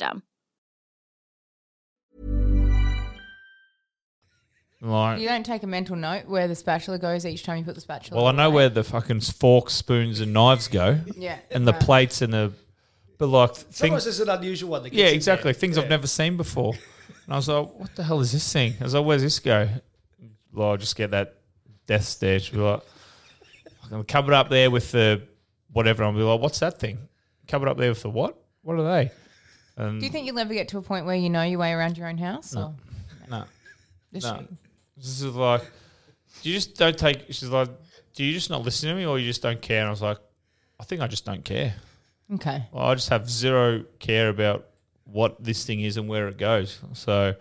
Like, You don't take a mental note where the spatula goes each time you put the spatula. well, I know away? where the fucking forks, spoons, and knives go, Yeah. and the right. plates and the, but like Sometimes things. there's an unusual one. That gets Yeah, in exactly. there. Things Yeah. I've never seen before. And I was like, what the hell is this thing? I was like, where's this go? Well, I'll just get that death stare. She'll be like, I'm covered up there with the whatever. I'll be like, what's that thing? Covered up there with the what? What are they? And Do you think you'll ever get to a point where you know your way around your own house? Or no, This no. shit? This is like, do you just don't take? She's like, do you just not listen to me, or you just don't care? And I was like, I think I just don't care. Okay. Well, I just have zero care about what this thing is and where it goes. So,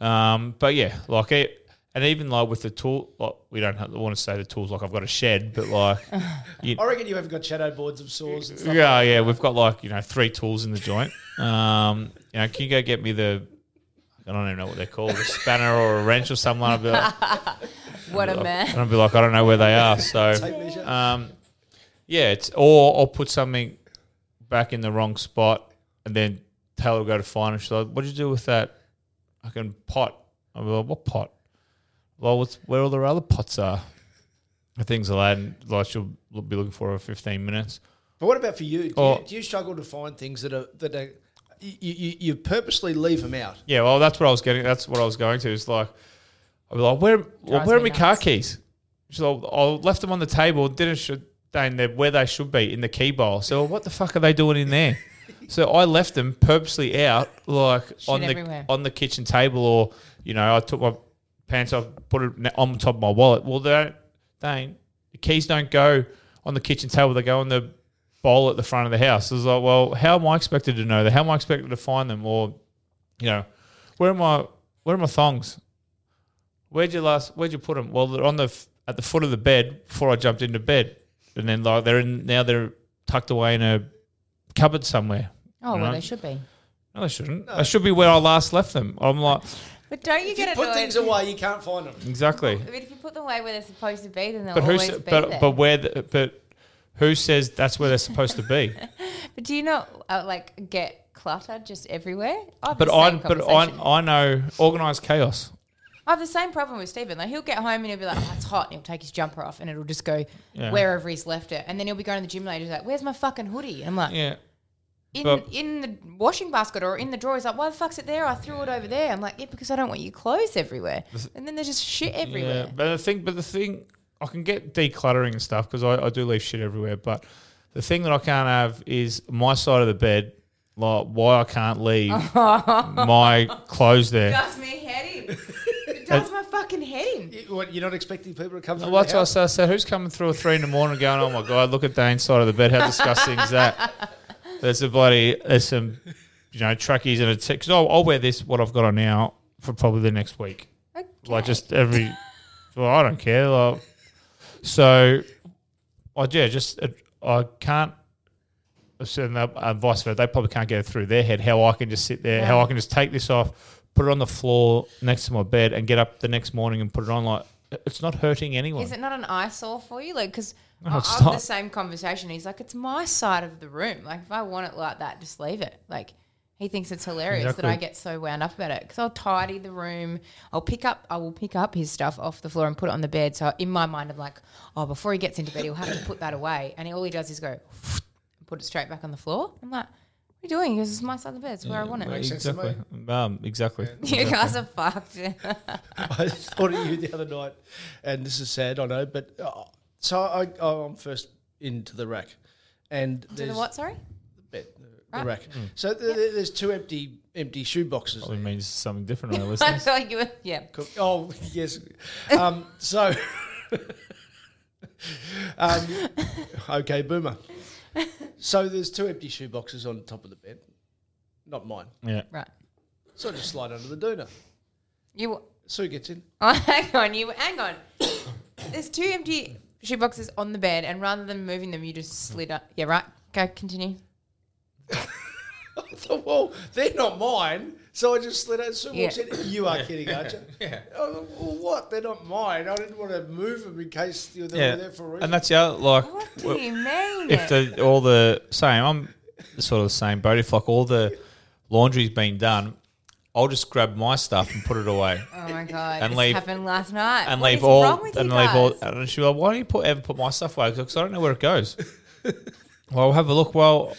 um, but yeah, like it, and even like with the tool, like we don't have, want to say the tools like I've got a shed, but like, [LAUGHS] you, I reckon you haven't got shadow boards of saws and stuff. yeah, yeah, we've got like you know three tools in the joint. Um, you know, can you go get me the? I don't even know what they're called, a spanner or a wrench or something. I'd be like, [LAUGHS] What a and man. I'd be like, I don't know where they are. [LAUGHS] So, um, yeah, it's or I'll put something back in the wrong spot, and then Taylor will go to find it. She's like, "What did you do with that I can pot?" I'm like, "What pot?" Well, what's where all the other pots are, and things like that. Like she'll be looking for her 15 minutes. But what about for you? Do, Oh. you? do you struggle to find things that are that are you, you, you purposely leave them out? Yeah, well, that's what I was getting. That's what I was going to. Is like, I'll be like, "Where, well, Drives where are me my car nuts. keys?" She's like, "I left them on the table. Didn't should they in there where they should be in the key bowl." So what the fuck are they doing in there? [LAUGHS] so I left them purposely out, like on the everywhere. on the kitchen table, or you know, I took my pants off, put it on top of my wallet. Well, they don't, they ain't, the keys don't go on the kitchen table. They go on the bowl at the front of the house. It's like, well, how am I expected to know that? How am I expected to find them? Or, you know, where are my where are my thongs? Where'd you last? Where'd you put them? Well, they're on the at the foot of the bed before I jumped into bed, and then like they're in now they're tucked away in a cupboard somewhere. Oh, You well, know? they should be. No, they shouldn't. They should be where I last left them. I'm like, But don't you If you get put annoyed? things away, you can't find them. exactly. I mean, if you put them away where they're supposed to be, then they'll But who? always sa- be But there. but where? The, but who says that's where they're supposed to be? [LAUGHS] But do you not uh, like get clutter just everywhere? I have But the I same but conversation. I I know organized chaos. I have the same problem with Stephen. Like he'll get home and he'll be like, "Oh, it's hot," and he'll take his jumper off, and it'll just go Yeah. wherever he's left it. And then he'll be going to the gym later. He's like, "Where's my fucking hoodie?" And I'm like, Yeah. "In but- in the washing basket or in the drawer." He's like, "Why the fuck's it there? I threw it over there." I'm like, "Yeah, because I don't want your clothes everywhere." And then there's just shit everywhere. Yeah, but the thing, but the thing, I can get decluttering and stuff because I, I do leave shit everywhere. But the thing that I can't have is my side of the bed. Like why I can't leave [LAUGHS] my clothes there. Does me head in. It [LAUGHS] does my fucking head in. You, what, you're not expecting people to come through Well, the that's what I house? said. I said, who's coming through at three in the morning going, oh my God, look at Dane's side of the bed. How disgusting is that? [LAUGHS] There's a bloody, there's some, you know, trackies and a tick. Because I'll, I'll wear this, what I've got on now, for probably the next week. Like just every, well, I don't care. Like, so, I, yeah, just, I can't, and, uh, vice versa, they probably can't get it through their head how I can just sit there, how I can just take this off, put it on the floor next to my bed, and get up the next morning and put it on. Like it's not hurting anyone. Is it not an eyesore for you? Like, because No, I it's I have the same conversation. He's like, it's my side of the room. Like, if I want it like that, just leave it. Like, he thinks it's hilarious that I get so wound up about it. Because I'll tidy the room. I'll pick up, I will pick up his stuff off the floor and put it on the bed. So in my mind, I'm like, oh, before he gets into bed, he'll have to put that away. And he, all he does is go, and put it straight back on the floor. I'm like, what are you doing? He goes, it's my side of the bed. It's where I want it. Makes sense to me. exactly. Um, exactly. You guys are fucked. [LAUGHS] I thought of you the other night, and this is sad, I know, but uh, so I, I'm first into the rack, and To there's the what, sorry? bed, the, Rack? rack. So th- th- there's two empty empty shoe boxes. Probably there. means something different on our I listeners. thought [LAUGHS] you were, yeah. Cool. Oh [LAUGHS] yes. Um, so, [LAUGHS] um, okay, boomer. So there's two empty shoe boxes on top of the bed, not mine. Yeah. Right. So I just slide under the doona. You Sue gets in. Oh, hang on, you hang on. [COUGHS] There's two empty shoe boxes on the bed, and rather than moving them, you just slid up. Yeah, right. Go continue. I thought, [LAUGHS] well, they're not mine. So I just slid out. Sue walks Yeah. in. You are kidding, aren't you? [LAUGHS] yeah. Oh, well, what? They're not mine. I didn't want to move them in case you know, they Yeah. were there for a reason. And that's the other, like, oh, What do you mean? if the all the same, I'm sort of the same boat. If like all the laundry's been done, I'll just grab my stuff and put it away. [LAUGHS] Oh my god! And this leave- happened last night. and What leave is all wrong with and you leave all. And she was like, "Why don't you put ever put my stuff away? Because I don't know where it goes." [LAUGHS] well, I'll have a look. Well,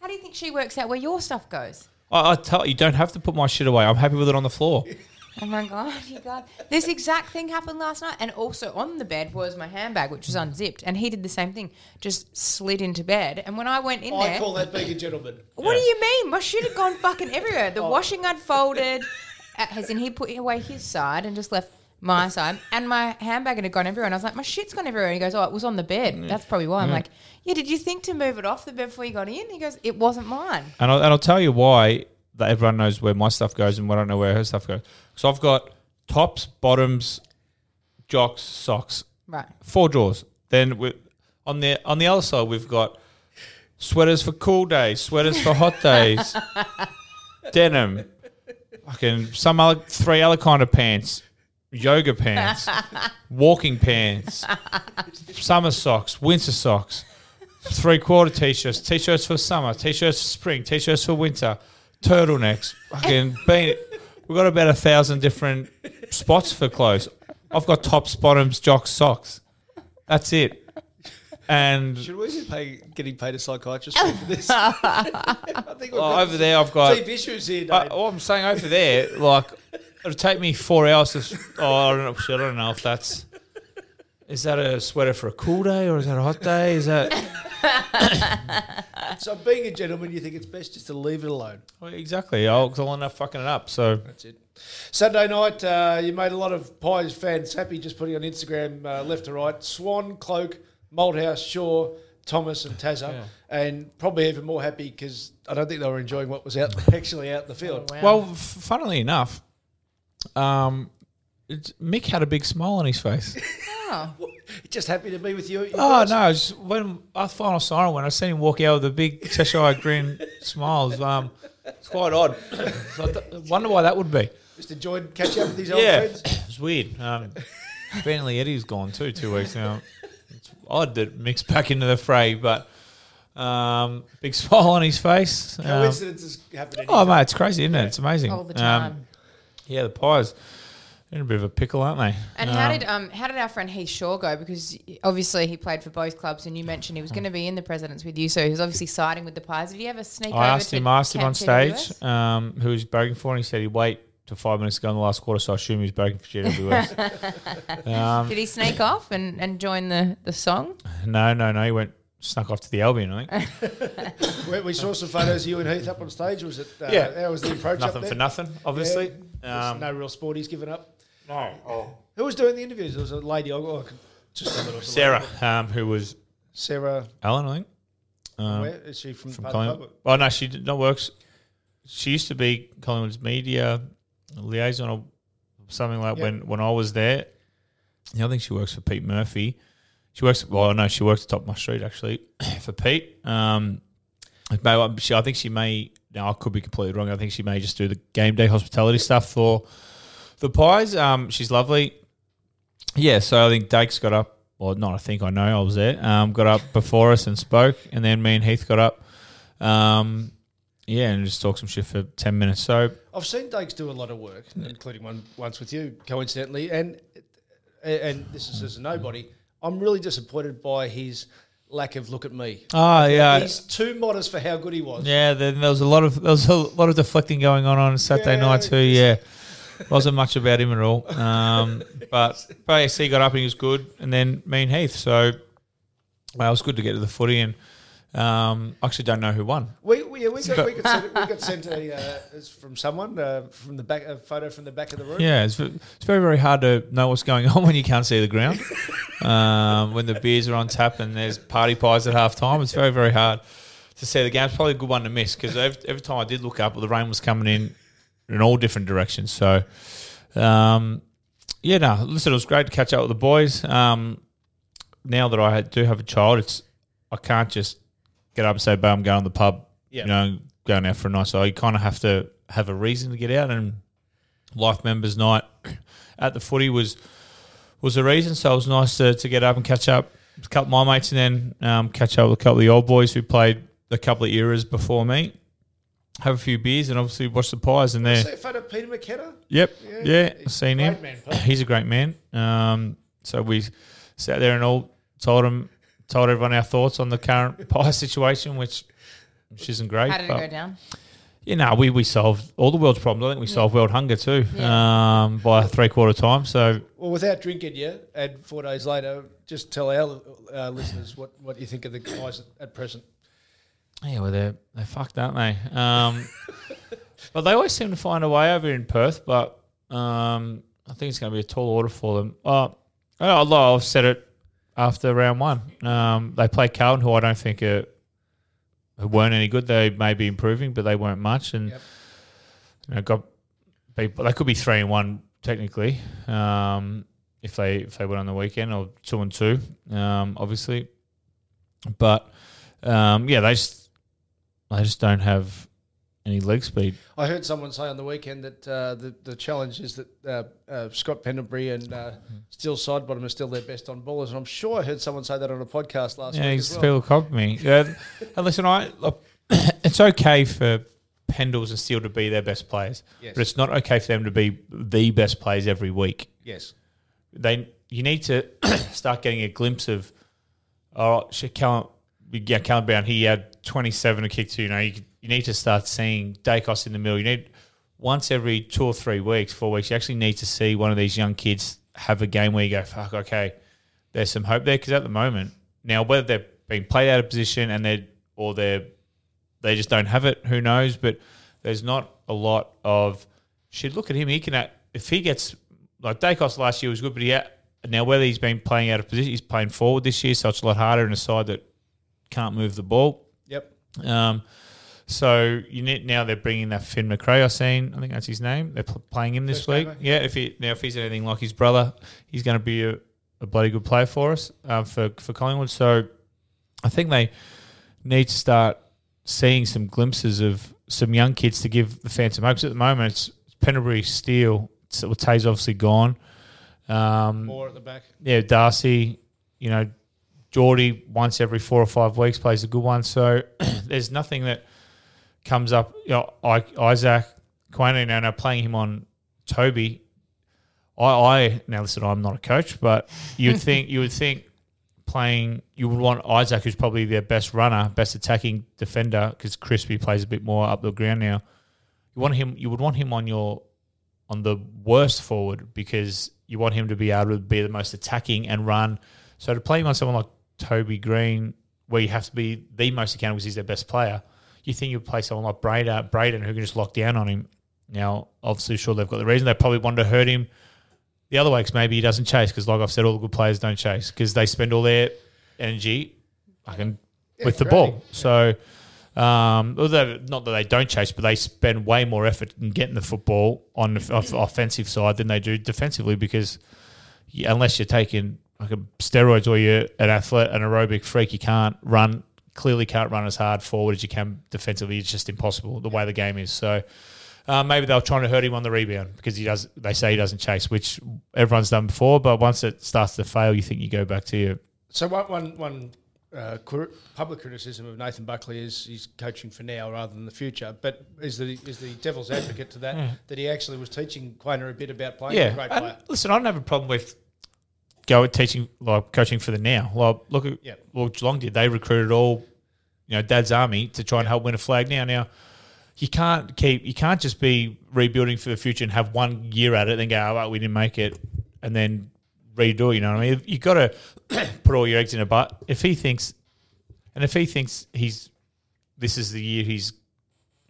How do you think she works out where your stuff goes? I, I tell you, don't have to put my shit away. I'm happy with it on the floor. [LAUGHS] Oh my god, [LAUGHS] you guys! This exact thing happened last night, and also on the bed was my handbag, which was hmm. unzipped, and he did the same thing, just slid into bed. And when I went in I there, call that being a gentleman. what do you mean? My shit had gone fucking everywhere. [LAUGHS] Oh. The washing I'd folded, uh, as in he put away his side and just left my side, and my handbag had gone everywhere. And I was like, my shit's gone everywhere. And he goes, oh, it was on the bed. Mm. That's probably why. I'm mm. like, yeah. Did you think to move it off the bed before you got in? He goes, it wasn't mine. And I'll, and I'll tell you why that everyone knows where my stuff goes and what I don't know where her stuff goes. So I've got tops, bottoms, jocks, socks, Right. four drawers. Then we, on the on the other side, we've got sweaters for cool days, sweaters for hot [LAUGHS] days, denim, fucking some other three other kind of pants, yoga pants, walking pants, summer socks, winter socks, three quarter t-shirts, t-shirts for summer, t-shirts for spring, t-shirts for winter, turtlenecks. Fucking being, we've got about a thousand different spots for clothes. I've got tops, bottoms, jocks, socks. That's it. And Should we be pay, getting paid a psychiatrist for this? [LAUGHS] I think we've oh, over there, I've got. deep issues here, Dave. I, what I'm saying over there, like it'll take me four hours to. Oh, I don't know. Shit, I don't know if that's. Is that a sweater for a cool day or is that a hot day? Is that [LAUGHS] so being a gentleman, you think it's best just to leave it alone. well, exactly? I'll, I'll end up fucking it up. So That's it. Saturday night, uh, you made a lot of Pies fans happy just putting on Instagram uh, left to right. Swan, Cloke, Malthouse, Shaw, Thomas, and Tazza. And probably even more happy because I don't think they were enjoying what was out [LAUGHS] actually out in the field. well, f- funnily enough, um, it's, Mick had a big smile on his face. [LAUGHS] Oh. [LAUGHS] Just happy to be with you. you Oh guys. no! It's when our final siren went, I seen him walk out with a big Cheshire grin, [LAUGHS] smiles. Um, it's quite odd. So I th- wonder why that would be. Just enjoyed catching up with these old Yeah, friends. it's weird. Um, Bentley Eddie's gone too, two weeks now. It's odd that Mick's back into the fray, but um, big smile on his face. Um, Coincidences happen. oh anytime. mate, it's crazy, isn't it? It's amazing. All the Um, time. yeah, the pies in a bit of a pickle, aren't they? And how did um how did our friend Heath Shaw go? Because obviously he played for both clubs, and you mentioned he was going to be in the presidents with you, so he was obviously siding with the Pies. Did he ever sneak? I over asked to him, I asked him on stage um, who he was barracking for, and he said he'd wait to five minutes to go in the last quarter, so I assume he was barracking for GWS. [LAUGHS] um, Did he sneak off and, and join the, the song? no, no, no, he went snuck off to the Albion, I think. [LAUGHS] We, we saw some photos of you and Heath up on stage. Was it? Uh, Yeah. How was the approach nothing up there? for nothing, obviously. Yeah. Um, no real sport he's given up. No. Oh. Who was doing the interviews? It was a lady. Oh, I could just tell it was a Sarah, um, who was Sarah. Alan, I think. Um, where is she from? from part of the Collingwood. pub? Oh no, she did not works. She used to be Collingwood's media liaison or something like Yep. when when I was there. Yeah, I think she works for Pete Murphy. She works. Well, no, she works at top of my street actually [COUGHS] for Pete. Um, may- she, I think she may. Now I could be completely wrong. I think she may just do the game day hospitality stuff for the pies. Um, she's lovely. Yeah, so I think Dakes got up. Well, not I think I know I was there. Um, got up before us and spoke, and then me and Heath got up. Um, yeah, and just talked some shit for ten minutes. So I've seen Dakes do a lot of work, including one once with you, coincidentally, and and this is as a nobody. I'm really disappointed by his lack of look at me. ah yeah, He's too modest for how good he was. yeah. Then there was a lot of there was a lot of deflecting going on on Saturday Yeah, night too. Yeah, wasn't much about him at all. Um, but he got up and he was good, and then me and Heath. So well, it was good to get to the footy, and um, I actually don't know who won. We, we, yeah, we, got, we, got sent, we got sent a, uh, from someone uh, from the back, a photo from the back of the room. Yeah, it's, it's very, very hard to know what's going [LAUGHS] on when you can't see the ground. um, when the beers are on tap and there's party pies at half time, it's very, very hard to see the game. It's probably a good one to miss because every, every time I did look up, the rain was coming in in all different directions. So, um, yeah, no, listen, it was great to catch up with the boys. Um, now that I do have a child, it's I can't just get up and say, "But I'm going to the pub." Yeah. You know, going out for a night. So you kind of have to have a reason to get out, and life members night [CLEARS THROAT] at the footy was was a reason. So it was nice to, to get up and catch up with a couple of my mates, and then um, catch up with a couple of the old boys who played a couple of eras before me. Have a few beers, and obviously watch the Pies. And they're See a photo of Peter McKenna? Yep. Yeah, Yeah, I've seen him. man, He's a great man. Um, so we sat there and all told him, told everyone our thoughts on the current [LAUGHS] pie situation, which which isn't great. How did it go down? You know, we, we solved all the world's problems. I think we solved world hunger too um, by three quarter time. So Well, without drinking yeah, and four days later, just tell our uh, listeners what, what you think of the guys at, at present. Yeah, well they're they're fucked, aren't they? Um, [LAUGHS] but they always seem to find a way over in Perth. But um, I think it's going to be a tall order for them. Uh, although I've said it after round one, um, they play Carlton, who I don't think are, who weren't any good. They may be improving, but they weren't much, and Yep. you know, got beat, they could be three and one technically um, if they if they went on the weekend or two and two, um, obviously. But um, yeah, they just they just don't have any leg speed. I heard someone say on the weekend that uh, the the challenge is that uh, uh, Scott Pendlebury and uh, Steele Sidebottom are still their best on ballers, and I'm sure I heard someone say that on a podcast last Yeah, week well. people copy me. Yeah, [LAUGHS] and listen, I look, [COUGHS] it's okay for Pendles and Steele to be their best players, Yes. but it's not okay for them to be the best players every week. Yes, They you need to [COUGHS] start getting a glimpse of. Oh, shit, Callum, yeah, Callum Brown. He had twenty seven to kick to. You know, you, you need to start seeing Daicos in the middle. You need once every two or three weeks, four weeks. You actually need to see one of these young kids have a game where you go, "Fuck, okay, there's some hope there." Because at the moment, now whether they're being played out of position and they're or they're they just don't have it. Who knows? But there's not a lot of shit. Look at him. He can act- if he gets like Daicos last year was good, but he had, now whether he's been playing out of position, he's playing forward this year, so it's a lot harder in a side that can't move the ball. Um, so you need now they're bringing that Finn Macrae. I seen. I think that's his name. They're pl- playing him this First week. gamer, Yeah. If he now if he's anything like his brother, he's going to be a, a bloody good player for us um, for for Collingwood. So I think they need to start seeing some glimpses of some young kids to give the fans some hope. 'Cause at the moment, it's Pendlebury, Steele, so Tay's obviously gone. Um, More at the back. yeah, Darcy, you know, Geordie once every four or five weeks plays a good one. So [CLEARS THROAT] there's nothing that comes up. You know, I, Isaac now playing him on Toby. I, I now listen. I'm not a coach, but you'd think you would think playing you would want Isaac, who's probably their best runner, best attacking defender, because Crispy plays a bit more up the ground now. You want him. You would want him on your on the worst forward because you want him to be able to be the most attacking and run. So to play him on someone like Toby Greene, where you have to be the most accountable because he's their best player, you think you'd play someone like Brader, Braden who can just lock down on him. Now, obviously, sure they've got the reason they probably want to hurt him the other way because maybe he doesn't chase because, like I've said, all the good players don't chase because they spend all their energy, I can, with the ball. So. Um, although not that they don't chase, but they spend way more effort in getting the football on the off- offensive side than they do defensively because you, unless you're taking like a steroids or you're an athlete, an aerobic freak, you can't run. Clearly, can't run as hard forward as you can defensively. It's just impossible the way the game is. So uh, maybe they're trying to hurt him on the rebound because he does. They say he doesn't chase, which everyone's done before. But once it starts to fail, you think you go back to your So one one one uh, public criticism of Nathan Buckley is he's coaching for now rather than the future. But is the is the devil's advocate to that that he actually was teaching Quaynor a bit about playing? Yeah, a great and player. listen, I don't have a problem with go at teaching like coaching for the now. Like look at Yeah. well Geelong did. They recruited all you know Dad's army to try and help win a flag. Now, now you can't keep you can't just be rebuilding for the future and have one year at it, then go, oh, well, we didn't make it, and then redo. it, You know what I mean? You got to [COUGHS] put all your eggs in a butt. If he thinks, and if he thinks he's this is the year he's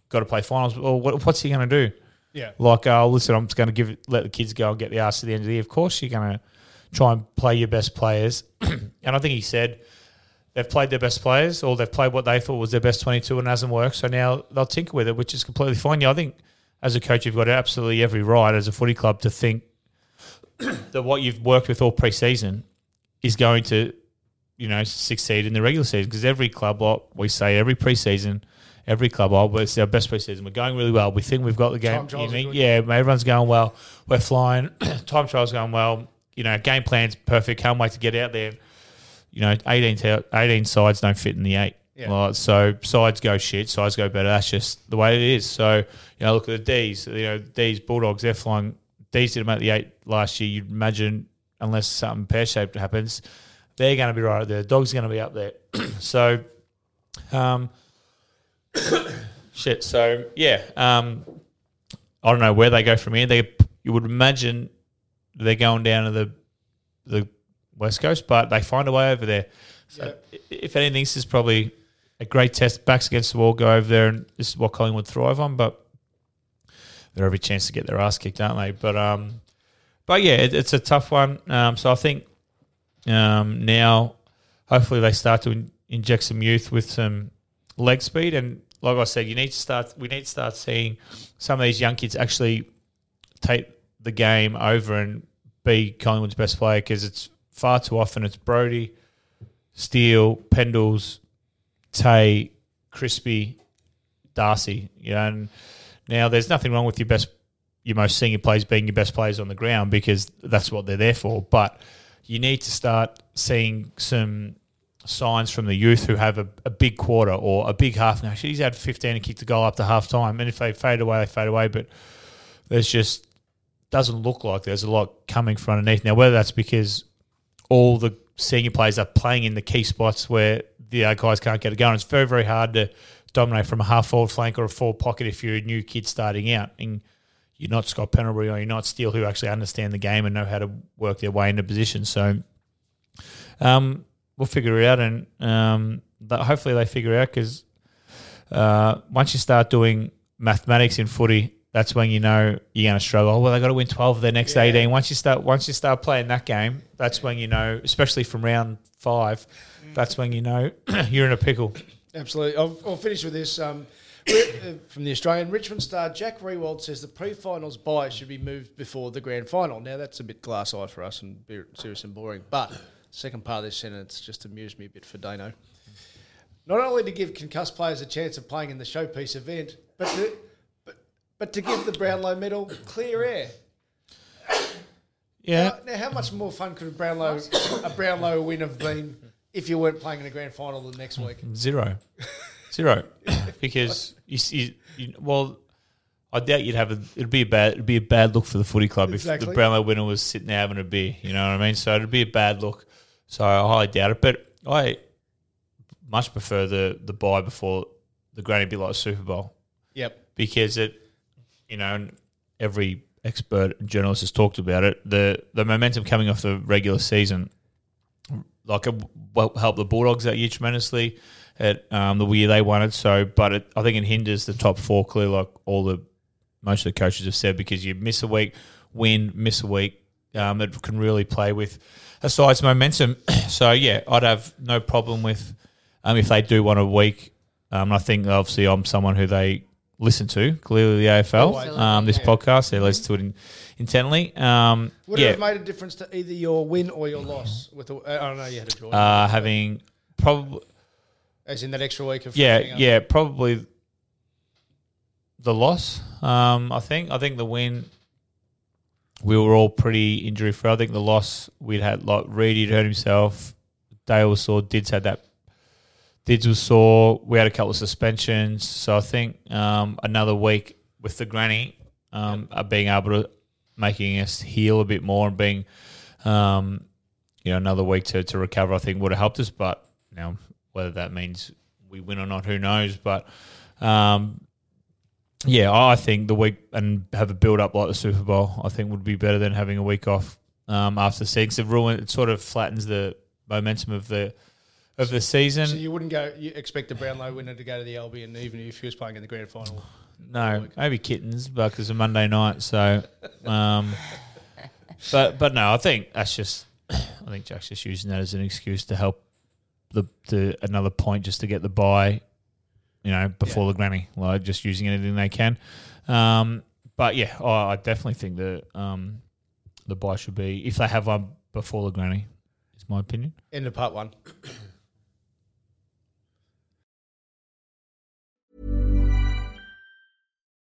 got to play finals, well, what, what's he going to do? Yeah. Like, oh, listen, I'm just going to give it, let the kids go and get the ass to the end of the year. Of course, you're going to try and play your best players. [CLEARS THROAT] and I think he said they've played their best players or they've played what they thought was their best 22 and it hasn't worked. So now they'll tinker with it, which is completely fine. Yeah, I think as a coach, you've got absolutely every right as a footy club to think [CLEARS THROAT] that what you've worked with all preseason is going to, you know, succeed in the regular season. Because every club, like we say, every preseason, every club, oh, it's our best preseason. We're going really well. We think we've got the game. Time trials are good. Yeah, everyone's going well. We're flying. [CLEARS THROAT] Time trials going well. You know, game plan's perfect. Can't wait to get out there. You know, 18, to- 18 sides don't fit in the eight. Yeah. Like, so sides go shit, sides go better. That's just the way it is. So you know, look at the D's. You know, D's Bulldogs. They're flying. D's didn't make the eight last year. You'd imagine, unless something pear shaped happens, they're going to be right up there. Dogs are going to be up there. [CLEARS THROAT] so, um, [COUGHS] shit. So yeah, um, I don't know where they go from here. They you would imagine they're going down to the the west coast, but they find a way over there. So i- if anything, this is probably a great test. Backs against the wall, go over there, and this is what Collingwood thrive on. But they're every chance to get their ass kicked, aren't they? But um, but yeah, it, it's a tough one. Um, so I think um, now, hopefully, they start to in, inject some youth with some leg speed. And like I said, you need to start. We need to start seeing some of these young kids actually take the game over and be Collingwood's best player because it's far too often it's Brodie, Steele, Pendles, Tay, Crispy, Darcy. You know, and now there's nothing wrong with your best, your most senior players being your best players on the ground because that's what they're there for. But you need to start seeing some signs from the youth who have a, a big quarter or a big half. Now, he's had 15 and kicked the goal up to half time. And if they fade away, they fade away. But there's just doesn't look like there's a lot coming from underneath. Now, whether that's because all the senior players are playing in the key spots where the other guys can't get it going, it's very, very hard to dominate from a half forward flank or a forward pocket if you're a new kid starting out. And you're not Scott Pendlebury or you're not Steele who actually understand the game and know how to work their way into position. So um, we'll figure it out, and um, hopefully they figure it out because uh, once you start doing mathematics in footy, that's when you know you're going to struggle. Oh, well, they got to win twelve of their next eighteen. Once you start, once you start playing that game, that's when you know, especially from round five, that's when you know [CLEARS THROAT] you're in a pickle. Absolutely. I'll, I'll finish with this. Um, uh, from the Australian Richmond Star, Jack Riewoldt says the pre-finals bye should be moved before the grand final. Now that's a bit glass-eyed for us and serious and boring. But second part of this sentence just amused me a bit for Dano. Not only to give concussed players a chance of playing in the showpiece event, but to, but, to give the Brownlow medal clear air. Yeah, Now, now, how much more fun could a Brownlow a Brownlow win have been if you weren't playing in a grand final the next week? Zero. Zero. because you, see, you, well, I doubt you'd have a. It'd be a bad. It'd be a bad look for the footy club if the Brownlow winner was sitting there having a beer. You know what I mean? So it'd be a bad look. So I highly doubt it. But I much prefer the the buy before the granny be like Super Bowl Yep. because it, you know, every expert journalist has talked about it. The the momentum coming off the regular season, like it help the Bulldogs that year tremendously. At um, the year they won it, so but it, I think it hinders the top four clearly, like all the most of the coaches have said, because you miss a week, win, miss a week, um, it can really play with a side's momentum. [CLEARS THROAT] so yeah, I'd have no problem with um, if they do want a week. Um, I think obviously I'm someone who they listen to clearly the AFL. Um, this podcast they listen to it in, intently. Um, Would yeah, it have made a difference to either your win or your loss? With the, I don't know, you had a draw. uh, having probably as in that extra week of yeah finishing up. yeah probably the loss. Um, I think I think the win. We were all pretty injury free. I think the loss we'd had like Reedy hurt himself. Dale was sore. Dids had that. Dids was sore. We had a couple of suspensions. So I think um, another week with the granny um, of being able to making us heal a bit more and being um, you know another week to, to recover. I think would have helped us. But now whether that means we win or not, who knows? But um, yeah, I think the week and have a build up like the Super Bowl, I think would be better than having a week off um, after the season. It ruin it sort of flattens the momentum of the of the season. So you wouldn't go. You expect the Brownlow winner to go to the Albion, even if he was playing in the grand final. No, maybe kittens, but it's a Monday night. So, um, [LAUGHS] but but no, I think that's just. [CLEARS THROAT] I think Jack's just using that as an excuse to help the the another point just to get the buy, you know, before the granny. Like just using anything they can. Um, but yeah, I, I definitely think that um, the buy should be if they have one before the granny. Is my opinion. End of part one. [CLEARS THROAT]